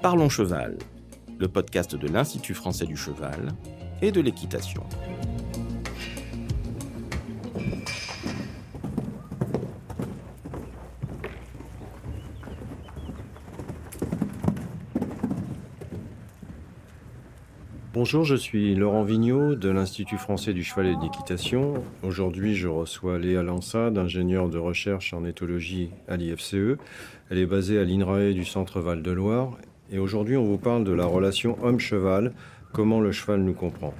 Parlons Cheval, le podcast de l'Institut français du cheval et de l'équitation. Bonjour, je suis Laurent Vigneault de l'Institut français du cheval et de l'équitation. Aujourd'hui, je reçois Léa Lansade, ingénieure de recherche en éthologie à l'IFCE. Elle est basée à l'INRAE du Centre Val-de-Loire. Et aujourd'hui, on vous parle de la relation homme-cheval, comment le cheval nous comprend.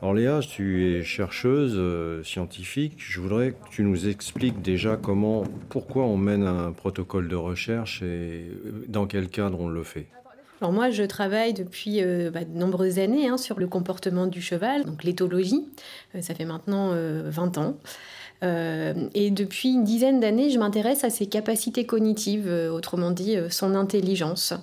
Alors Léa, tu es chercheuse euh, scientifique. Je voudrais que tu nous expliques déjà comment, pourquoi on mène un protocole de recherche et dans quel cadre on le fait. Alors moi, je travaille depuis euh, bah, de nombreuses années hein, sur le comportement du cheval, donc l'éthologie. Euh, ça fait maintenant 20 euh, ans. et depuis une dizaine d'années, je m'intéresse à ses capacités cognitives, autrement dit son intelligence.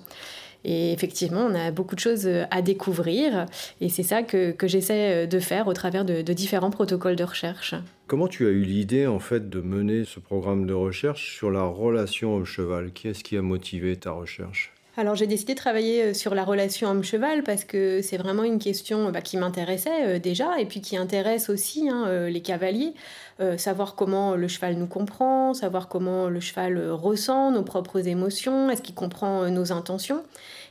Et effectivement, on a beaucoup de choses à découvrir. Et c'est ça que, j'essaie de faire au travers de, de, différents protocoles de recherche. Comment tu as eu l'idée en fait de mener ce programme de recherche sur la relation au cheval Qui est-ce qui a motivé ta recherche? Alors j'ai décidé de travailler euh, sur la relation homme-cheval parce que c'est vraiment une question bah, qui m'intéressait euh, déjà et puis qui intéresse aussi hein, euh, les cavaliers. savoir comment le cheval nous comprend, savoir comment le cheval ressent nos propres émotions, est-ce qu'il comprend nos intentions.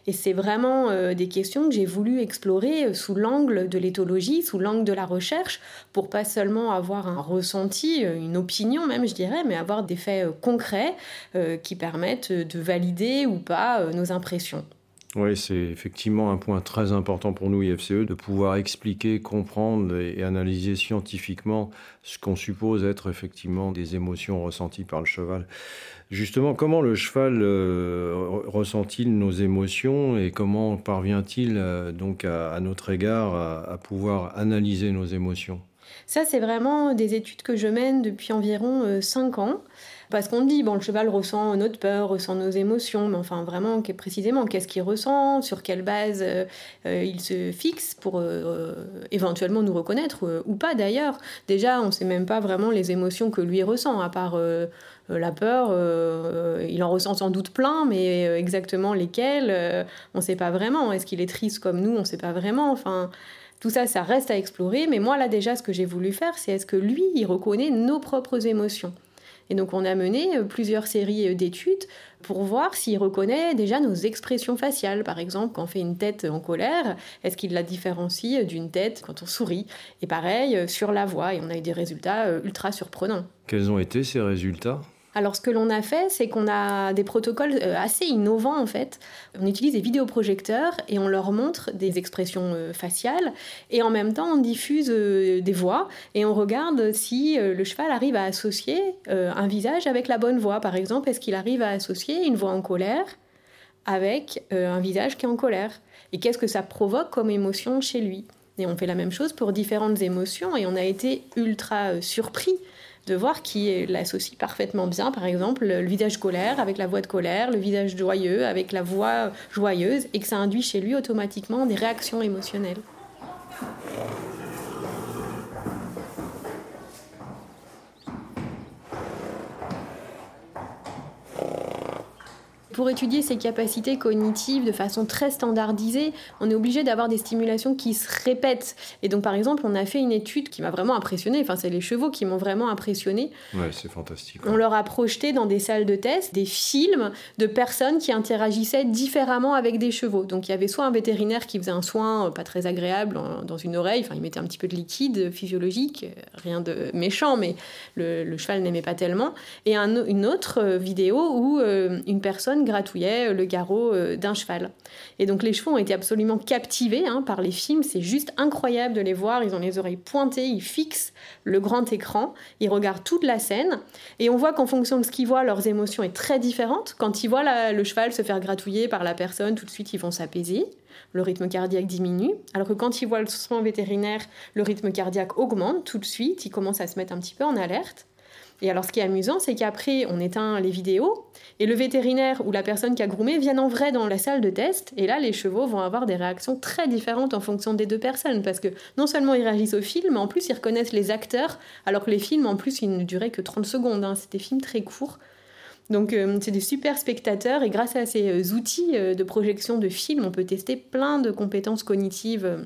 Et c'est vraiment euh, des questions que j'ai voulu explorer euh, sous l'angle de l'éthologie, sous l'angle de la recherche, pour pas seulement avoir un ressenti, euh, une opinion même, je dirais, mais avoir des faits concrets qui permettent de valider ou pas nos impressions. Oui, c'est effectivement un point très important pour nous, IFCE, de pouvoir expliquer, comprendre et analyser scientifiquement ce qu'on suppose être effectivement des émotions ressenties par le cheval. Justement, comment le cheval euh, ressent-il nos émotions et comment parvient-il euh, donc à, notre égard à pouvoir analyser nos émotions? Ça, c'est vraiment des études que je mène depuis environ 5 euh, ans. Parce qu'on dit, bon, le cheval ressent notre peur, ressent nos émotions, mais enfin, vraiment, précisément, qu'est-ce qu'il ressent, sur quelle base euh, euh, il se fixe pour éventuellement nous reconnaître, ou pas d'ailleurs. Déjà, on ne sait même pas vraiment les émotions que lui ressent, à part la peur, il en ressent sans doute plein, mais exactement lesquelles, on ne sait pas vraiment. Est-ce qu'il est triste comme nous? On ne sait pas vraiment. Enfin. Tout ça, ça reste à explorer, mais moi là déjà, ce que j'ai voulu faire, c'est est-ce que lui, il reconnaît nos propres émotions? Et donc on a mené euh, plusieurs séries euh, d'études pour voir s'il reconnaît déjà nos expressions faciales. Par exemple, quand on fait une tête en colère, est-ce qu'il la différencie d'une tête quand on sourit? Et pareil euh, sur la voix, et on a eu des résultats ultra surprenants. Quels ont été ces résultats? Alors ce que l'on a fait, c'est qu'on a des protocoles euh, assez innovants en fait. On utilise des vidéoprojecteurs et on leur montre des expressions euh, faciales et en même temps on diffuse euh, des voix et on regarde si le cheval arrive à associer un visage avec la bonne voix. Par exemple, est-ce qu'il arrive à associer une voix en colère avec un visage qui est en colère? Et qu'est-ce que ça provoque comme émotion chez lui? Et on fait la même chose pour différentes émotions. Et on a été ultra surpris de voir qui l'associe parfaitement bien, par exemple, le visage colère avec la voix de colère, le visage joyeux avec la voix joyeuse, et que ça induit chez lui automatiquement des réactions émotionnelles. Pour étudier ces capacités cognitives de façon très standardisée, on est obligé d'avoir des stimulations qui se répètent. Et donc, par exemple, on a fait une étude qui m'a vraiment impressionné. Enfin, c'est les chevaux qui m'ont vraiment impressionné. Ouais, c'est fantastique. On leur a projeté dans des salles de test des films de personnes qui interagissaient différemment avec des chevaux. Donc, il y avait soit un vétérinaire qui faisait un soin pas très agréable dans une oreille, enfin, il mettait un petit peu de liquide physiologique, rien de méchant, mais le, cheval n'aimait pas tellement. Et une autre vidéo où euh, une personne gratouillait le garrot euh, d'un cheval. Et donc les chevaux ont été absolument captivés hein, par les films, c'est juste incroyable de les voir, ils ont les oreilles pointées, ils fixent le grand écran, ils regardent toute la scène, et on voit qu'en fonction de ce qu'ils voient, leurs émotions est très différente. Quand ils voient le cheval se faire gratouiller par la personne, tout de suite ils vont s'apaiser le rythme cardiaque diminue, alors que quand ils voient le soin vétérinaire, le rythme cardiaque augmente tout de suite, ils commencent à se mettre un petit peu en alerte. Et alors, ce qui est amusant, c'est qu'après, on éteint les vidéos et le vétérinaire ou la personne qui a groomé viennent en vrai dans la salle de test. Et là, les chevaux vont avoir des réactions très différentes en fonction des deux personnes parce que non seulement ils réagissent au film, mais en plus ils reconnaissent les acteurs, alors que les films, en plus, ils ne duraient que 30 secondes. Hein. C'était des films très courts. Donc euh, c'est des super spectateurs et grâce à ces euh, outils de projection de films, on peut tester plein de compétences cognitives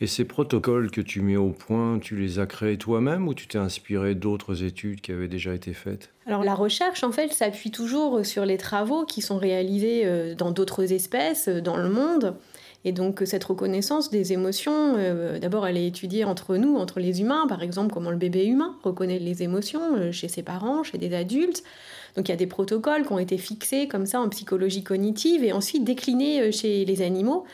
Et ces protocoles que tu mets au point, tu les as créés toi-même ou tu t'es inspiré d'autres études qui avaient déjà été faites? Alors la recherche, en fait, s'appuie toujours sur les travaux qui sont réalisés dans d'autres espèces dans le monde. Et donc cette reconnaissance des émotions, euh, d'abord elle est étudiée entre nous, entre les humains, par exemple comment le bébé humain reconnaît les émotions euh, chez ses parents, chez des adultes. Donc il y a des protocoles qui ont été fixés comme ça en psychologie cognitive et ensuite déclinés euh, chez les animaux.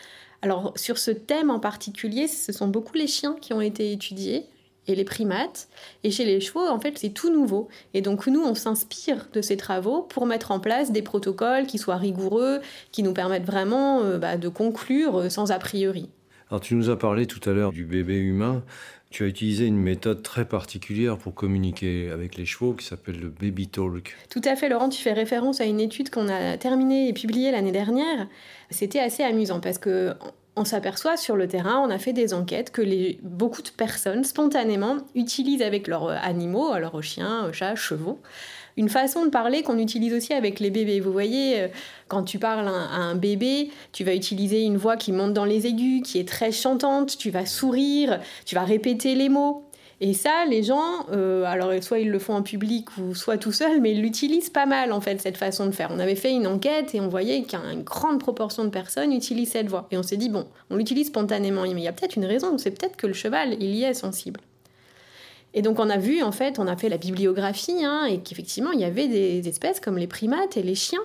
Alors sur ce thème en particulier, ce sont beaucoup les chiens qui ont été étudiés et les primates. Et chez les chevaux, en fait, c'est tout nouveau. Et donc nous, on s'inspire de ces travaux pour mettre en place des protocoles qui soient rigoureux, qui nous permettent vraiment euh, bah, de conclure euh, sans a priori. Alors tu nous as parlé tout à l'heure du bébé humain. Tu as utilisé une méthode très particulière pour communiquer avec les chevaux qui s'appelle le baby talk. Tout à fait, Laurent, tu fais référence à une étude qu'on a terminée et publiée l'année dernière. C'était assez amusant parce que on s'aperçoit sur le terrain, on a fait des enquêtes, que beaucoup de personnes, spontanément, utilisent avec leurs euh, animaux, alors chiens, chats, chevaux, une façon de parler qu'on utilise aussi avec les bébés. Vous voyez, euh, quand tu parles à un bébé, tu vas utiliser une voix qui monte dans les aigus, qui est très chantante, tu vas sourire, tu vas répéter les mots. Et ça, les gens, euh, alors soit ils le font en public ou soit tout seul, mais ils l'utilisent pas mal en fait, cette façon de faire. On avait fait une enquête et on voyait qu'une grande proportion de personnes utilisent cette voix. Et on s'est dit, bon, on l'utilise spontanément, mais il y a peut-être une raison, c'est peut-être que le cheval, il y est sensible. Et donc on a vu, en fait, on a fait la bibliographie, hein, et qu'effectivement, il y avait des espèces comme les primates et les chiens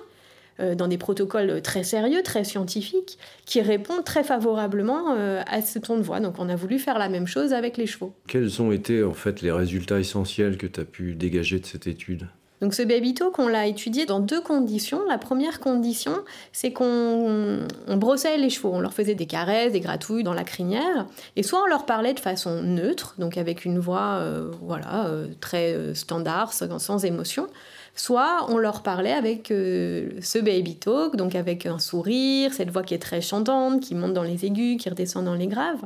dans des protocoles très sérieux, très scientifiques, qui répondent très favorablement euh, à ce ton de voix. Donc on a voulu faire la même chose avec les chevaux. Quels ont été en fait les résultats essentiels que tu as pu dégager de cette étude? Donc ce baby talk, on l'a étudié dans deux conditions. La première condition, c'est qu'on brossait les chevaux, on leur faisait des caresses, des gratouilles dans la crinière, et soit on leur parlait de façon neutre, donc avec une voix euh, voilà très standard, sans émotion, soit on leur parlait avec euh, ce baby talk, donc avec un sourire, cette voix qui est très chantante, qui monte dans les aigus, qui redescend dans les graves.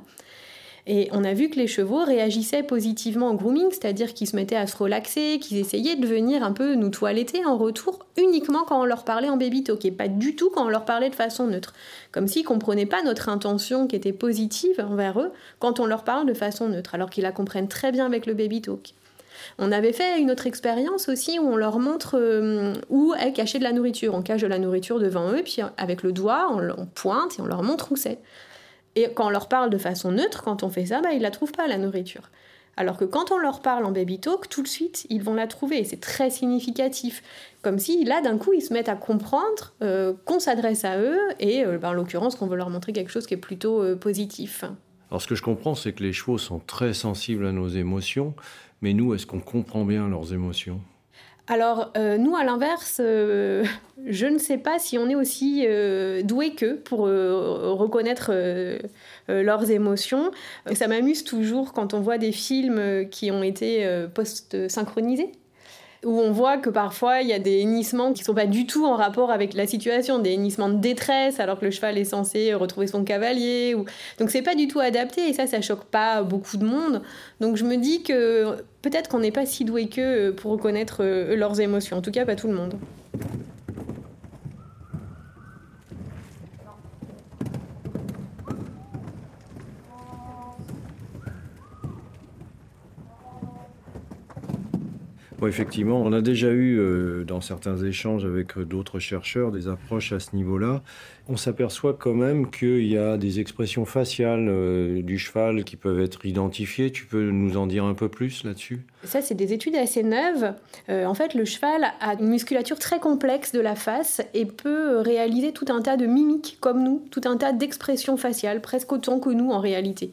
Et on a vu que les chevaux réagissaient positivement au grooming, c'est-à-dire qu'ils se mettaient à se relaxer, qu'ils essayaient de venir un peu nous toiletter en retour uniquement quand on leur parlait en baby talk et pas du tout quand on leur parlait de façon neutre. Comme s'ils comprenaient pas notre intention qui était positive envers eux quand on leur parle de façon neutre, alors qu'ils la comprennent très bien avec le baby talk. On avait fait une autre expérience aussi où on leur montre euh, où est cachée de la nourriture. On cache de la nourriture devant eux, puis avec le doigt, on, pointe et on leur montre où c'est. Et quand on leur parle de façon neutre, quand on fait ça, bah, ils la trouvent pas, la nourriture. Alors que quand on leur parle en baby talk, tout de suite, ils vont la trouver. C'est très significatif. Comme si, là, d'un coup, ils se mettent à comprendre euh, qu'on s'adresse à eux et, euh, bah, en l'occurrence, qu'on veut leur montrer quelque chose qui est plutôt positif. Alors, ce que je comprends, c'est que les chevaux sont très sensibles à nos émotions. Mais nous, est-ce qu'on comprend bien leurs émotions? Alors, euh, nous, à l'inverse, euh, je ne sais pas si on est aussi euh, doué qu'eux pour reconnaître leurs émotions. Ça m'amuse toujours quand on voit des films qui ont été post-synchronisés où on voit que parfois il y a des hennissements qui sont pas du tout en rapport avec la situation, des hennissements de détresse alors que le cheval est censé retrouver son cavalier. Ou... Donc c'est pas du tout adapté et ça, ça choque pas beaucoup de monde. Donc je me dis que peut-être qu'on n'est pas si doué qu'eux pour reconnaître euh, leurs émotions, en tout cas pas tout le monde. Effectivement, on a déjà eu euh, dans certains échanges avec euh, d'autres chercheurs des approches à ce niveau-là. On s'aperçoit quand même qu'il y a des expressions faciales euh, du cheval qui peuvent être identifiées. Tu peux nous en dire un peu plus là-dessus? Ça, c'est des études assez neuves. en fait, le cheval a une musculature très complexe de la face et peut réaliser tout un tas de mimiques comme nous, tout un tas d'expressions faciales, presque autant que nous en réalité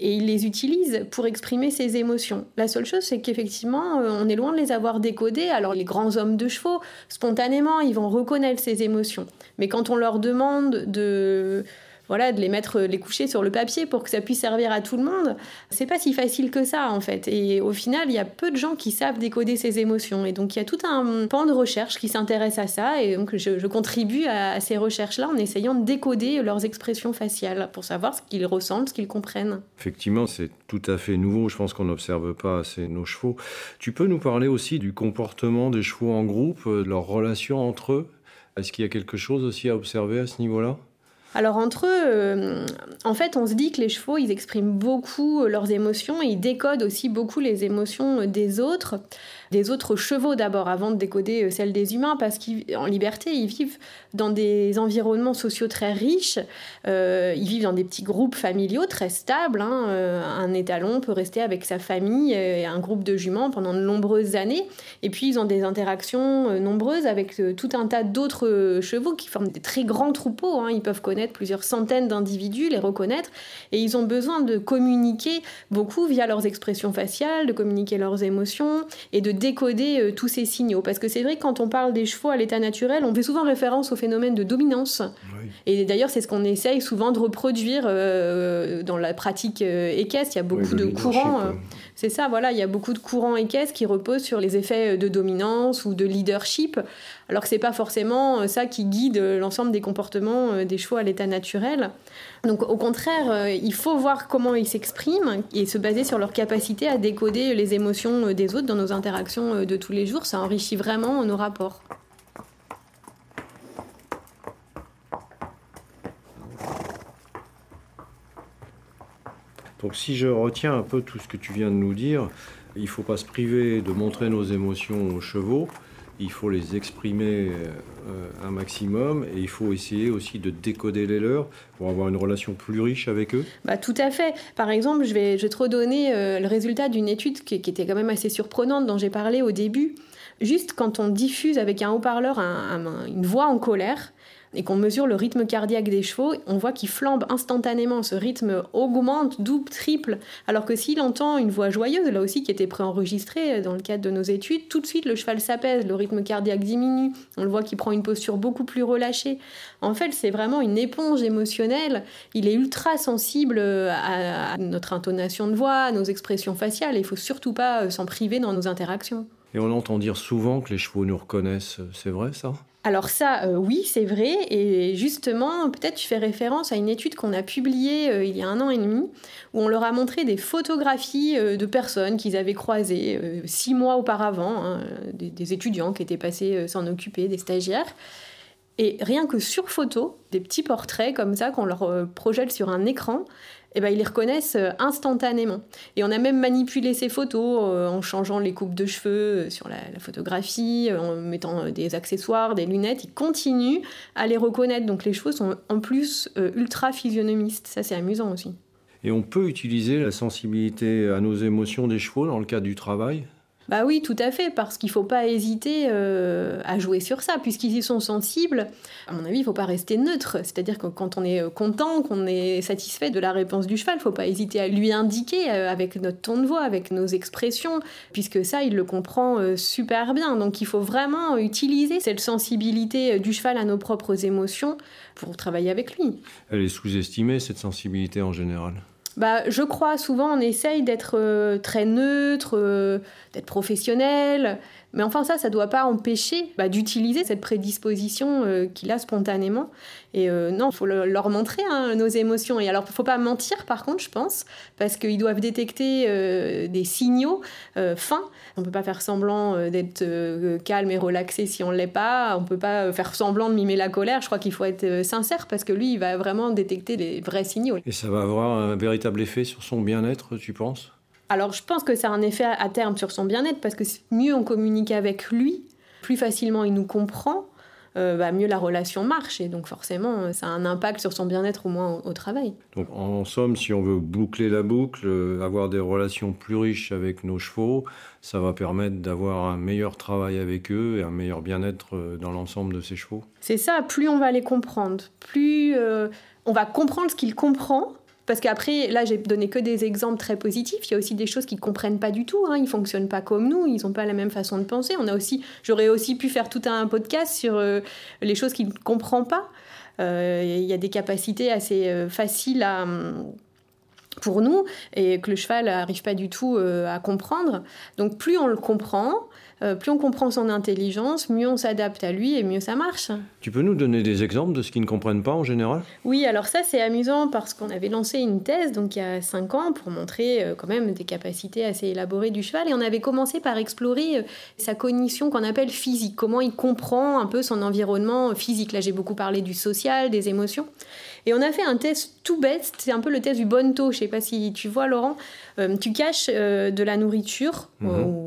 et il les utilise pour exprimer ses émotions. La seule chose, c'est qu'effectivement, euh, on est loin de les avoir décodées. Alors les grands hommes de chevaux, spontanément, ils vont reconnaître ces émotions. Mais quand on leur demande de voilà, de les mettre, les coucher sur le papier pour que ça puisse servir à tout le monde. C'est pas si facile que ça en fait. Et au final, il y a peu de gens qui savent décoder ces émotions. Et donc il y a tout un pan de recherche qui s'intéresse à ça. Et donc je, contribue à, ces recherches-là en essayant de décoder leurs expressions faciales pour savoir ce qu'ils ressentent, ce qu'ils comprennent. Effectivement, c'est tout à fait nouveau. Je pense qu'on n'observe pas assez nos chevaux. Tu peux nous parler aussi du comportement des chevaux en groupe, de leur relation entre eux? Est-ce qu'il y a quelque chose aussi à observer à ce niveau-là? Alors entre eux, euh, en fait, on se dit que les chevaux, ils expriment beaucoup euh, leurs émotions et ils décodent aussi beaucoup les émotions euh, des autres des autres chevaux d'abord, avant de décoder celles des humains, parce qu'en liberté, ils vivent dans des environnements sociaux très riches, ils vivent dans des petits groupes familiaux très stables. Hein. Un étalon peut rester avec sa famille et un groupe de juments pendant de nombreuses années, et puis ils ont des interactions nombreuses avec tout un tas d'autres chevaux qui forment des très grands troupeaux. Hein. Ils peuvent connaître plusieurs centaines d'individus, les reconnaître, et ils ont besoin de communiquer beaucoup via leurs expressions faciales, de communiquer leurs émotions et de décoder euh, tous ces signaux. Parce que c'est vrai que quand on parle des chevaux à l'état naturel, on fait souvent référence au phénomène de dominance. Et d'ailleurs, c'est ce qu'on essaye souvent de reproduire euh, dans la pratique euh, équestre. Il y a beaucoup de courants. C'est ça, voilà, il y a beaucoup de courants équestres qui reposent sur les effets de dominance ou de leadership, alors que c'est pas forcément ça qui guide l'ensemble des comportements des chevaux à l'état naturel. Donc au contraire, il faut voir comment ils s'expriment et se baser sur leur capacité à décoder les émotions des autres dans nos interactions euh, de tous les jours, ça enrichit vraiment nos rapports. Donc si je retiens un peu tout ce que tu viens de nous dire, il ne faut pas se priver de montrer nos émotions aux chevaux, il faut les exprimer euh, un maximum et il faut essayer aussi de décoder les leurs pour avoir une relation plus riche avec eux bah, Tout à fait. Par exemple, je vais, te redonner euh, le résultat d'une étude qui, qui, était quand même assez surprenante dont j'ai parlé au début. Juste quand on diffuse avec un haut-parleur une voix en colère, et qu'on mesure le rythme cardiaque des chevaux, on voit qu'il flambe instantanément. Ce rythme augmente, double, triple. Alors que s'il entend une voix joyeuse, là aussi qui était préenregistrée dans le cadre de nos études, tout de suite le cheval s'apaise, le rythme cardiaque diminue. On le voit qu'il prend une posture beaucoup plus relâchée. En fait, c'est vraiment une éponge émotionnelle. Il est ultra sensible à, notre intonation de voix, à nos expressions faciales. Il faut surtout pas s'en priver dans nos interactions. Et on entend dire souvent que les chevaux nous reconnaissent. C'est vrai ça? Alors ça, euh, oui, c'est vrai. Et justement, peut-être tu fais référence à une étude qu'on a publiée euh, il y a un an et demi, où on leur a montré des photographies euh, de personnes qu'ils avaient croisées six mois auparavant, hein, des, étudiants qui étaient passés s'en occuper, des stagiaires. Et rien que sur photo, des petits portraits comme ça qu'on leur projette sur un écran, eh ben, ils les reconnaissent euh, instantanément. Et on a même manipulé ces photos euh, en changeant les coupes de cheveux euh, sur la, photographie, en mettant des accessoires, des lunettes. Ils continuent à les reconnaître. Donc les chevaux sont en plus ultra physionomistes. Ça, c'est amusant aussi. Et on peut utiliser la sensibilité à nos émotions des chevaux dans le cadre du travail? Bah oui, tout à fait, parce qu'il ne faut pas hésiter euh, à jouer sur ça, puisqu'ils y sont sensibles. À mon avis, il ne faut pas rester neutre. C'est-à-dire que quand on est euh, content, qu'on est satisfait de la réponse du cheval, il ne faut pas hésiter à lui indiquer euh, avec notre ton de voix, avec nos expressions, puisque ça, il le comprend super bien. Donc il faut vraiment utiliser cette sensibilité du cheval à nos propres émotions pour travailler avec lui. Elle est sous-estimée, cette sensibilité en général? Bah, je crois souvent on essaye d'être euh, très neutre, euh, d'être professionnel, mais enfin ça, ça ne doit pas empêcher bah, d'utiliser cette prédisposition euh, qu'il a spontanément. Et non, il faut leur montrer hein, nos émotions. Et alors, il ne faut pas mentir par contre, je pense, parce qu'ils doivent détecter des signaux fins. On ne peut pas faire semblant d'être calme et relaxé si on ne l'est pas. On ne peut pas faire semblant de mimer la colère. Je crois qu'il faut être sincère parce que lui, il va vraiment détecter les vrais signaux. Et ça va avoir un véritable effet sur son bien-être, tu penses? Alors je pense que ça a un effet à terme sur son bien-être parce que mieux on communique avec lui, plus facilement il nous comprend, euh, bah, mieux la relation marche. Et donc forcément, ça a un impact sur son bien-être au moins au, travail. Donc en somme, si on veut boucler la boucle, euh, avoir des relations plus riches avec nos chevaux, ça va permettre d'avoir un meilleur travail avec eux et un meilleur bien-être euh, dans l'ensemble de ces chevaux. C'est ça, plus on va les comprendre, plus on va comprendre ce qu'ils comprennent parce qu'après, là, j'ai donné que des exemples très positifs. Il y a aussi des choses qu'ils comprennent pas du tout. Hein. Ils fonctionnent pas comme nous. Ils n'ont pas la même façon de penser. On a aussi, j'aurais aussi pu faire tout un podcast sur euh, les choses qu'ils ne comprennent pas. il y a des capacités assez faciles à pour nous et que le cheval n'arrive pas du tout à comprendre. Donc plus on le comprend, euh, plus on comprend son intelligence, mieux on s'adapte à lui et mieux ça marche. Tu peux nous donner des exemples de ce qu'ils ne comprennent pas en général? Oui, alors ça c'est amusant parce qu'on avait lancé une thèse donc il y a 5 ans pour montrer euh, quand même des capacités assez élaborées du cheval et on avait commencé par explorer euh, sa cognition qu'on appelle physique, comment il comprend un peu son environnement physique. Là j'ai beaucoup parlé du social, des émotions. Et on a fait un test tout bête, c'est un peu le test du bonto, je sais pas si tu vois Laurent, tu caches de la nourriture mhm.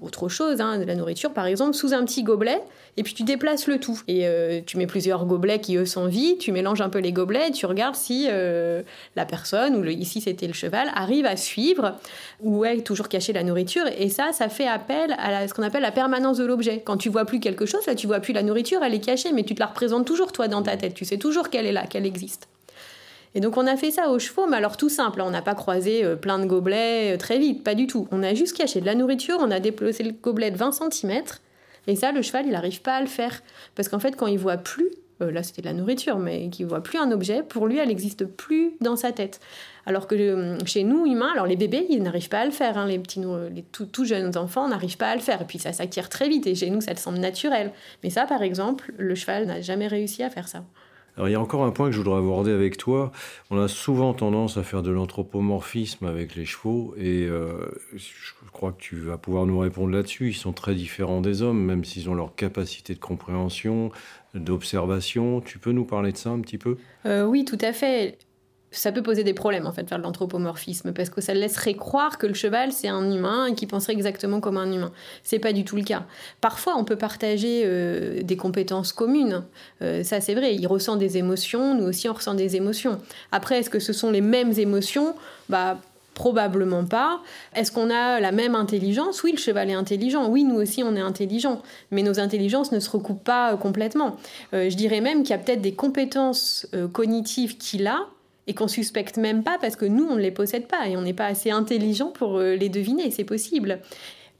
Autre chose, hein, de la nourriture par exemple, sous un petit gobelet, et puis tu déplaces le tout. Et euh, tu mets plusieurs gobelets qui eux sont vides, tu mélanges un peu les gobelets, et tu regardes si euh, la personne, ou ici c'était le cheval, arrive à suivre, ou est toujours caché la nourriture, et ça, ça fait appel à ce qu'on appelle la permanence de l'objet. Quand tu vois plus quelque chose, là tu vois plus la nourriture, elle est cachée, mais tu te la représentes toujours toi dans ta tête, tu sais toujours qu'elle est là, qu'elle existe. Et donc on a fait ça aux chevaux, mais alors tout simple, on n'a pas croisé euh, plein de gobelets très vite, pas du tout. On a juste caché de la nourriture, on a déplacé le gobelet de 20 cm, et ça, le cheval, il n'arrive pas à le faire. Parce qu'en fait, quand il voit plus, euh, là c'était de la nourriture, mais qu'il voit plus un objet, pour lui, elle n'existe plus dans sa tête. Alors que euh, chez nous, humains, alors les bébés, ils n'arrivent pas à le faire. Hein. les petits, les tout, jeunes enfants n'arrivent pas à le faire. Et puis ça s'acquiert très vite. Et chez nous, ça te semble naturel. Mais ça, par exemple, le cheval n'a jamais réussi à faire ça. Alors il y a encore un point que je voudrais aborder avec toi. On a souvent tendance à faire de l'anthropomorphisme avec les chevaux et euh, je crois que tu vas pouvoir nous répondre là-dessus. Ils sont très différents des hommes, même s'ils ont leur capacité de compréhension, d'observation. Tu peux nous parler de ça un petit peu? Euh, Oui, tout à fait ça peut poser des problèmes en fait faire de l'anthropomorphisme parce que ça laisserait croire que le cheval c'est un humain et qu'il penserait exactement comme un humain. C'est pas du tout le cas. Parfois on peut partager euh, des compétences communes. Euh, ça c'est vrai. Il ressent des émotions, nous aussi on ressent des émotions. Après est-ce que ce sont les mêmes émotions? Bah Probablement pas. Est-ce qu'on a la même intelligence? Oui, le cheval est intelligent. Oui, nous aussi, on est intelligent. Mais nos intelligences ne se recoupent pas euh, complètement. je dirais même qu'il y a peut-être des compétences cognitives qu'il a et qu'on suspecte même pas parce que nous, on ne les possède pas et on n'est pas assez intelligent pour euh, les deviner, c'est possible.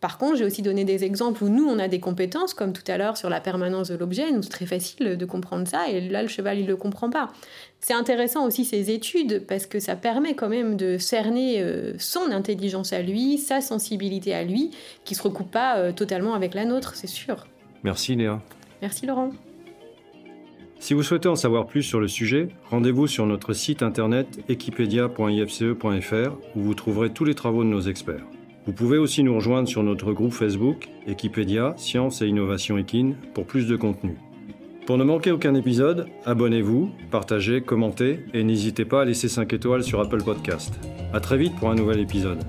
Par contre, j'ai aussi donné des exemples où nous, on a des compétences, comme tout à l'heure sur la permanence de l'objet. Nous, c'est très facile de comprendre ça, et là, le cheval, il ne le comprend pas. C'est intéressant aussi ces études, parce que ça permet quand même de cerner euh, son intelligence à lui, sa sensibilité à lui, qui ne se recoupe pas euh, totalement avec la nôtre, c'est sûr. Merci Léa. Merci Laurent. Si vous souhaitez en savoir plus sur le sujet, rendez-vous sur notre site internet equipedia.ifce.fr où vous trouverez tous les travaux de nos experts. Vous pouvez aussi nous rejoindre sur notre groupe Facebook Equipedia Science et Innovation Equine pour plus de contenu. Pour ne manquer aucun épisode, abonnez-vous, partagez, commentez et n'hésitez pas à laisser 5 étoiles sur Apple Podcast. A très vite pour un nouvel épisode.